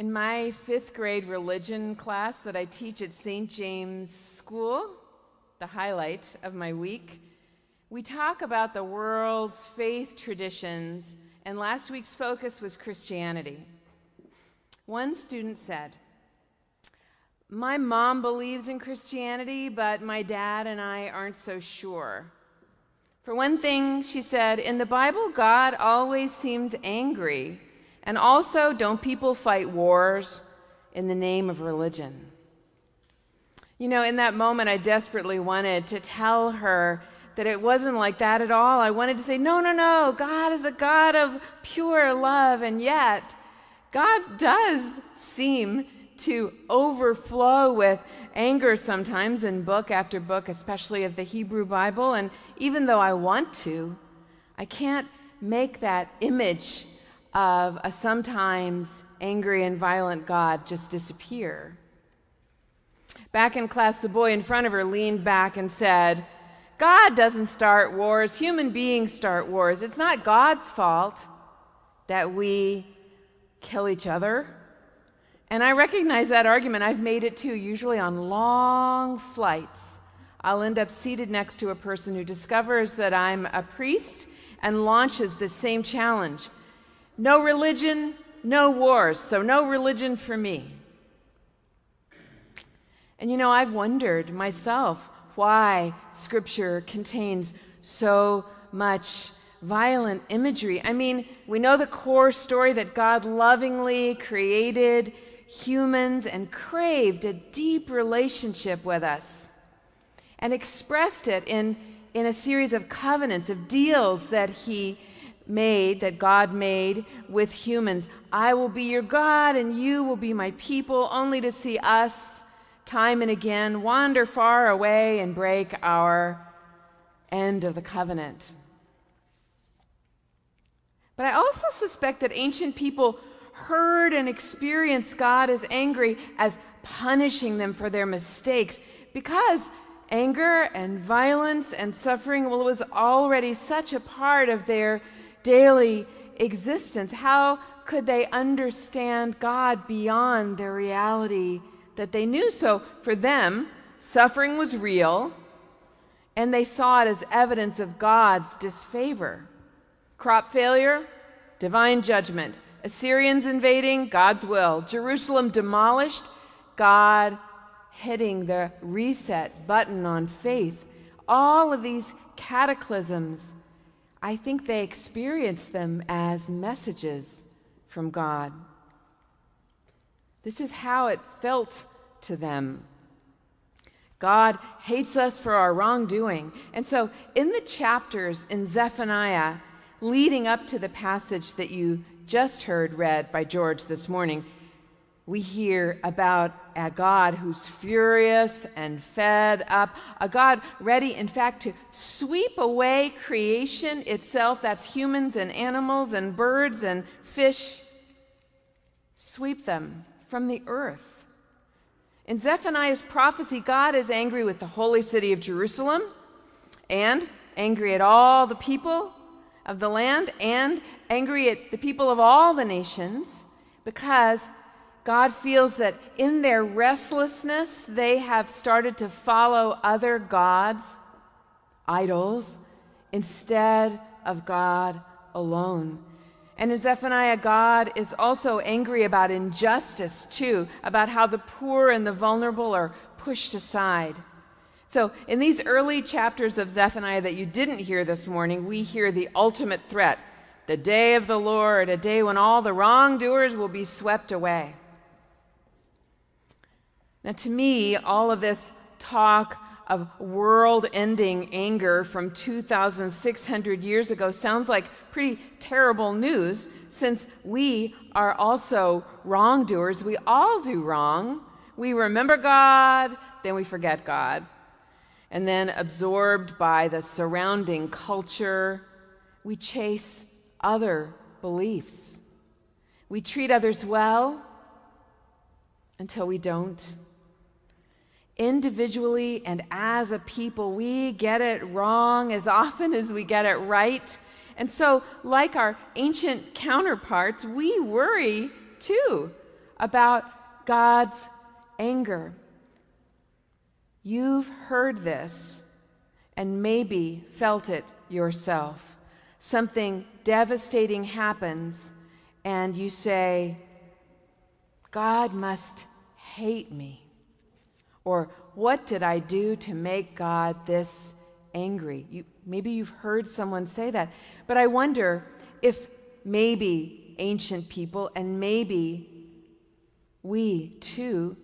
In my fifth grade religion class that I teach at St. James School, the highlight of my week, we talk about the world's faith traditions, and last week's focus was Christianity. One student said, My mom believes in Christianity, but my dad and I aren't so sure. For one thing, she said, in the Bible, God always seems angry. And also, don't people fight wars in the name of religion? You know, in that moment, I desperately wanted to tell her that it wasn't like that at all. I wanted to say, no, no, no, God is a God of pure love. And yet, God does seem to overflow with anger sometimes in book after book, especially of the Hebrew Bible. And even though I want to, I can't make that image of a sometimes angry and violent God just disappear. Back in class, the boy in front of her leaned back and said, God doesn't start wars, human beings start wars. It's not God's fault that we kill each other. And I recognize that argument. I've made it too, usually on long flights. I'll end up seated next to a person who discovers that I'm a priest and launches the same challenge no religion, no wars, so no religion for me. And you know, I've wondered myself why Scripture contains so much violent imagery. I mean, we know the core story that God lovingly created humans and craved a deep relationship with us and expressed it in, in a series of covenants, of deals that He made, that God made with humans. I will be your God and you will be my people, only to see us time and again wander far away and break our end of the covenant. But I also suspect that ancient people heard and experienced God as angry, as punishing them for their mistakes, because anger and violence and suffering, well, was already such a part of their daily existence. How could they understand God beyond their reality that they knew? So for them, suffering was real, and they saw it as evidence of God's disfavor. Crop failure, divine judgment. Assyrians invading, God's will. Jerusalem demolished, God hitting the reset button on faith. All of these cataclysms, I think they experienced them as messages from God. This is how it felt to them. God hates us for our wrongdoing. And so, in the chapters in Zephaniah leading up to the passage that you just heard read by George this morning, we hear about a God who's furious and fed up, a God ready, in fact, to sweep away creation itself that's humans and animals and birds and fish sweep them from the earth. In Zephaniah's prophecy, God is angry with the holy city of Jerusalem and angry at all the people of the land and angry at the people of all the nations because God feels that in their restlessness, they have started to follow other gods, idols, instead of God alone. And in Zephaniah, God is also angry about injustice, too, about how the poor and the vulnerable are pushed aside. So, in these early chapters of Zephaniah that you didn't hear this morning, we hear the ultimate threat the day of the Lord, a day when all the wrongdoers will be swept away. Now, to me, all of this talk of world ending anger from 2,600 years ago sounds like pretty terrible news since we are also wrongdoers. We all do wrong. We remember God, then we forget God and then absorbed by the surrounding culture, we chase other beliefs. We treat others well until we don't. Individually and as a people, we get it wrong as often as we get it right. And so, like our ancient counterparts, we worry too about God's anger. You've heard this and maybe felt it yourself. Something devastating happens, and you say, God must hate me. Or, what did I do to make God this angry? You, maybe you've heard someone say that. But I wonder if maybe ancient people and maybe we too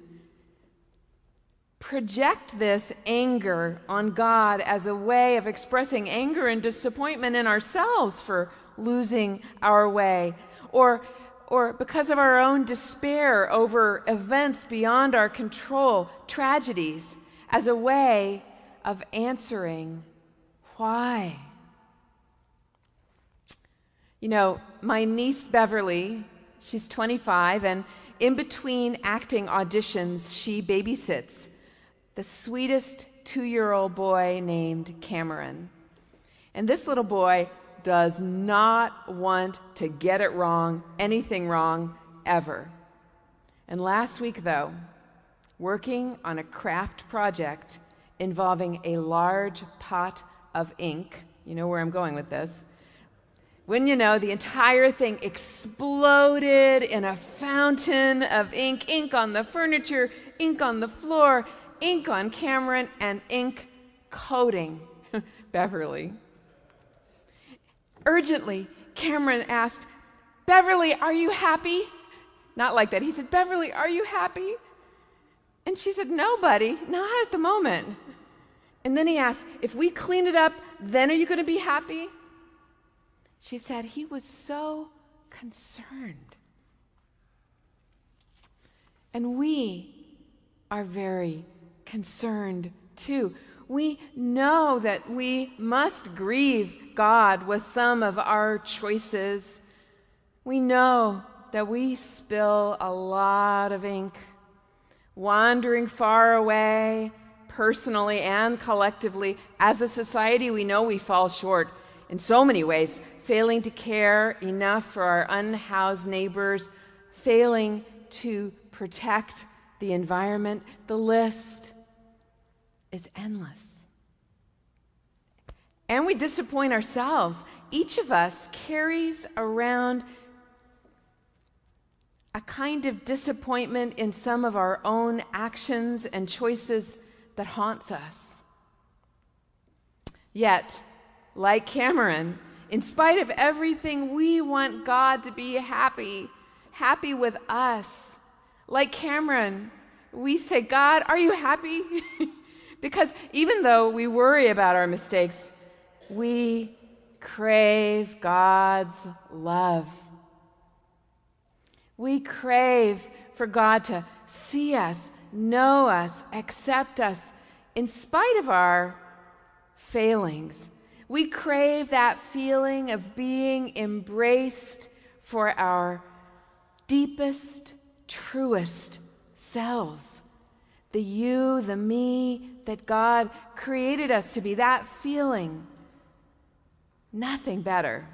project this anger on God as a way of expressing anger and disappointment in ourselves for losing our way, or, or because of our own despair over events beyond our control, tragedies, as a way of answering why. You know, my niece Beverly, she's 25, and in between acting auditions, she babysits the sweetest two year old boy named Cameron. And this little boy does not want to get it wrong, anything wrong, ever. And last week, though, working on a craft project involving a large pot of ink, you know where I'm going with this. When you know, the entire thing exploded in a fountain of ink, ink on the furniture, ink on the floor, ink on Cameron, and ink coating Beverly. Urgently, Cameron asked, Beverly, are you happy? Not like that. He said, Beverly, are you happy? And she said, No, buddy, not at the moment. And then he asked, If we clean it up, then are you going to be happy? She said, He was so concerned. And we are very concerned too. We know that we must grieve God with some of our choices. We know that we spill a lot of ink, wandering far away, personally and collectively. As a society, we know we fall short in so many ways, failing to care enough for our unhoused neighbors, failing to protect the environment. The list is endless. And we disappoint ourselves. Each of us carries around a kind of disappointment in some of our own actions and choices that haunts us. Yet, like Cameron, in spite of everything, we want God to be happy, happy with us. Like Cameron, we say, God, are you happy? Because even though we worry about our mistakes, we crave God's love. We crave for God to see us, know us, accept us in spite of our failings. We crave that feeling of being embraced for our deepest, truest selves. The you, the me, that God created us to be, that feeling. Nothing better.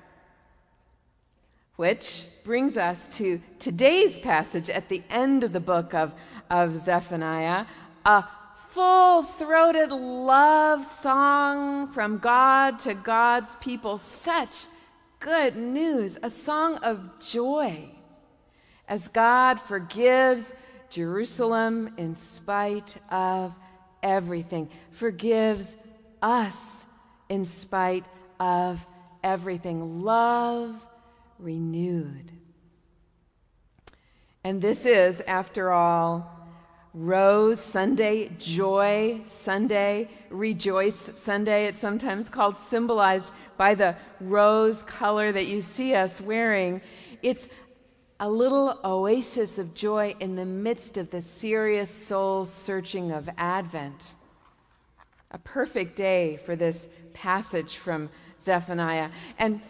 Which brings us to today's passage at the end of the book of, of Zephaniah a full throated love song from God to God's people. Such good news, a song of joy as God forgives Jerusalem in spite of everything, forgives us in spite of everything. Love renewed. And this is, after all, Rose Sunday, Joy Sunday, Rejoice Sunday. It's sometimes called symbolized by the rose color that you see us wearing. It's a little oasis of joy in the midst of the serious soul searching of Advent. A perfect day for this passage from Zephaniah. And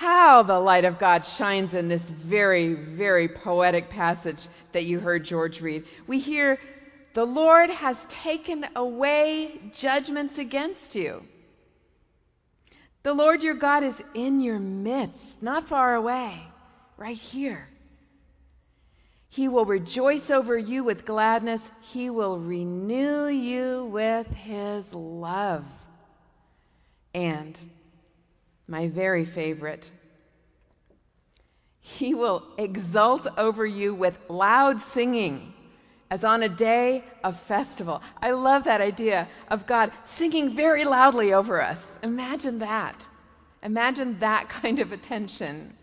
how the light of God shines in this very, very poetic passage that you heard George read. We hear, The Lord has taken away judgments against you. The Lord your God is in your midst, not far away, right here. He will rejoice over you with gladness. He will renew you with his love. And my very favorite, he will exult over you with loud singing as on a day of festival. I love that idea of God singing very loudly over us. Imagine that. Imagine that kind of attention.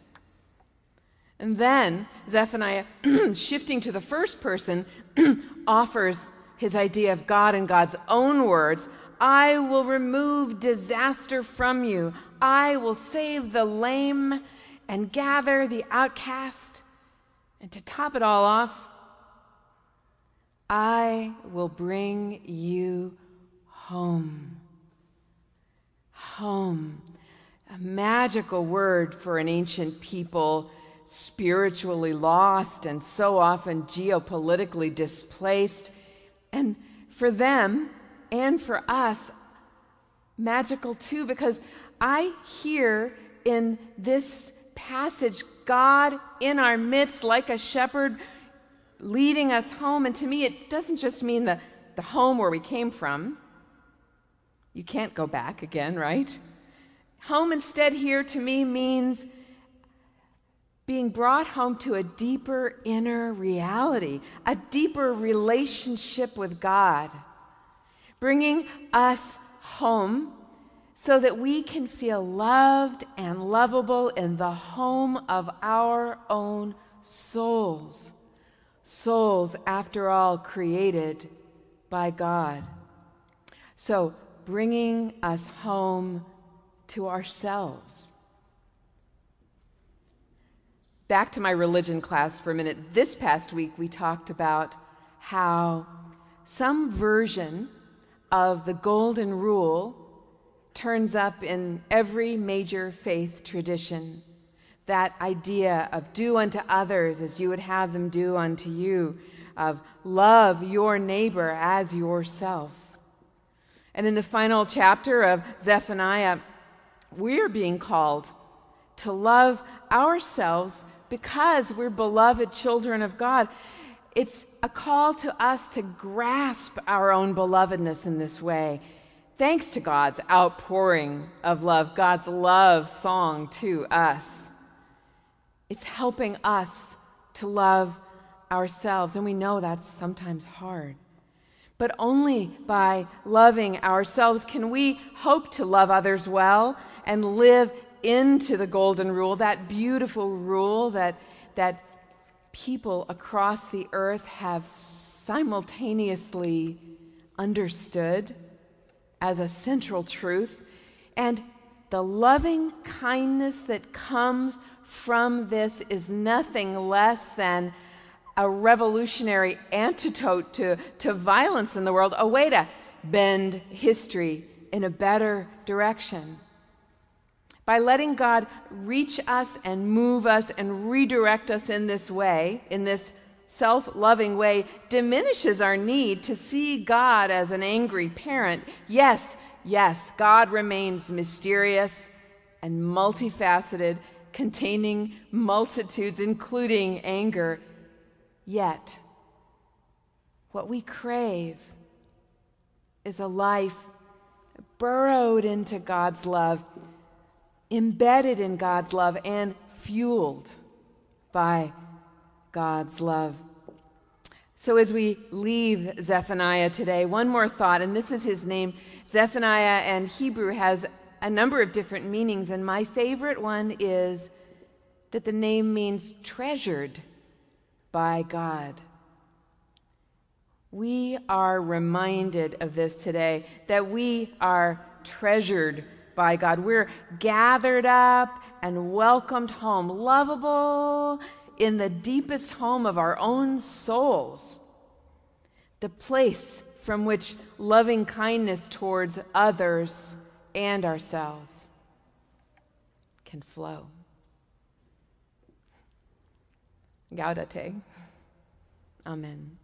And then Zephaniah, shifting to the first person, offers his idea of God in God's own words I will remove disaster from you, I will save the lame and gather the outcast. And to top it all off, I will bring you home. Home. A magical word for an ancient people spiritually lost and so often geopolitically displaced. And for them and for us, magical too, because I hear in this passage God in our midst like a shepherd leading us home. And to me, it doesn't just mean the, the home where we came from. You can't go back again, right? Home instead here to me means being brought home to a deeper inner reality, a deeper relationship with God, bringing us home so that we can feel loved and lovable in the home of our own souls. Souls, after all, created by God. So, bringing us home to ourselves. Back to my religion class for a minute. This past week, we talked about how some version of the Golden Rule turns up in every major faith tradition. That idea of do unto others as you would have them do unto you, of love your neighbor as yourself. And in the final chapter of Zephaniah, we're being called to love ourselves because we're beloved children of God. It's a call to us to grasp our own belovedness in this way. Thanks to God's outpouring of love, God's love song to us. It's helping us to love ourselves, and we know that's sometimes hard. But only by loving ourselves can we hope to love others well and live into the golden rule, that beautiful rule that, that people across the earth have simultaneously understood as a central truth. And the loving kindness that comes from this is nothing less than a revolutionary antidote to, to violence in the world, oh, a way to bend history in a better direction by letting God reach us and move us and redirect us in this way, in this self loving way, diminishes our need to see God as an angry parent. Yes, yes, God remains mysterious and multifaceted, containing multitudes, including anger. Yet, what we crave is a life burrowed into God's love embedded in God's love and fueled by God's love. So, as we leave Zephaniah today, one more thought, and this is his name. Zephaniah and Hebrew has a number of different meanings, and my favorite one is that the name means treasured by God. We are reminded of this today, that we are treasured by God. We're gathered up and welcomed home, lovable in the deepest home of our own souls, the place from which loving kindness towards others and ourselves can flow. Gaudete. Amen.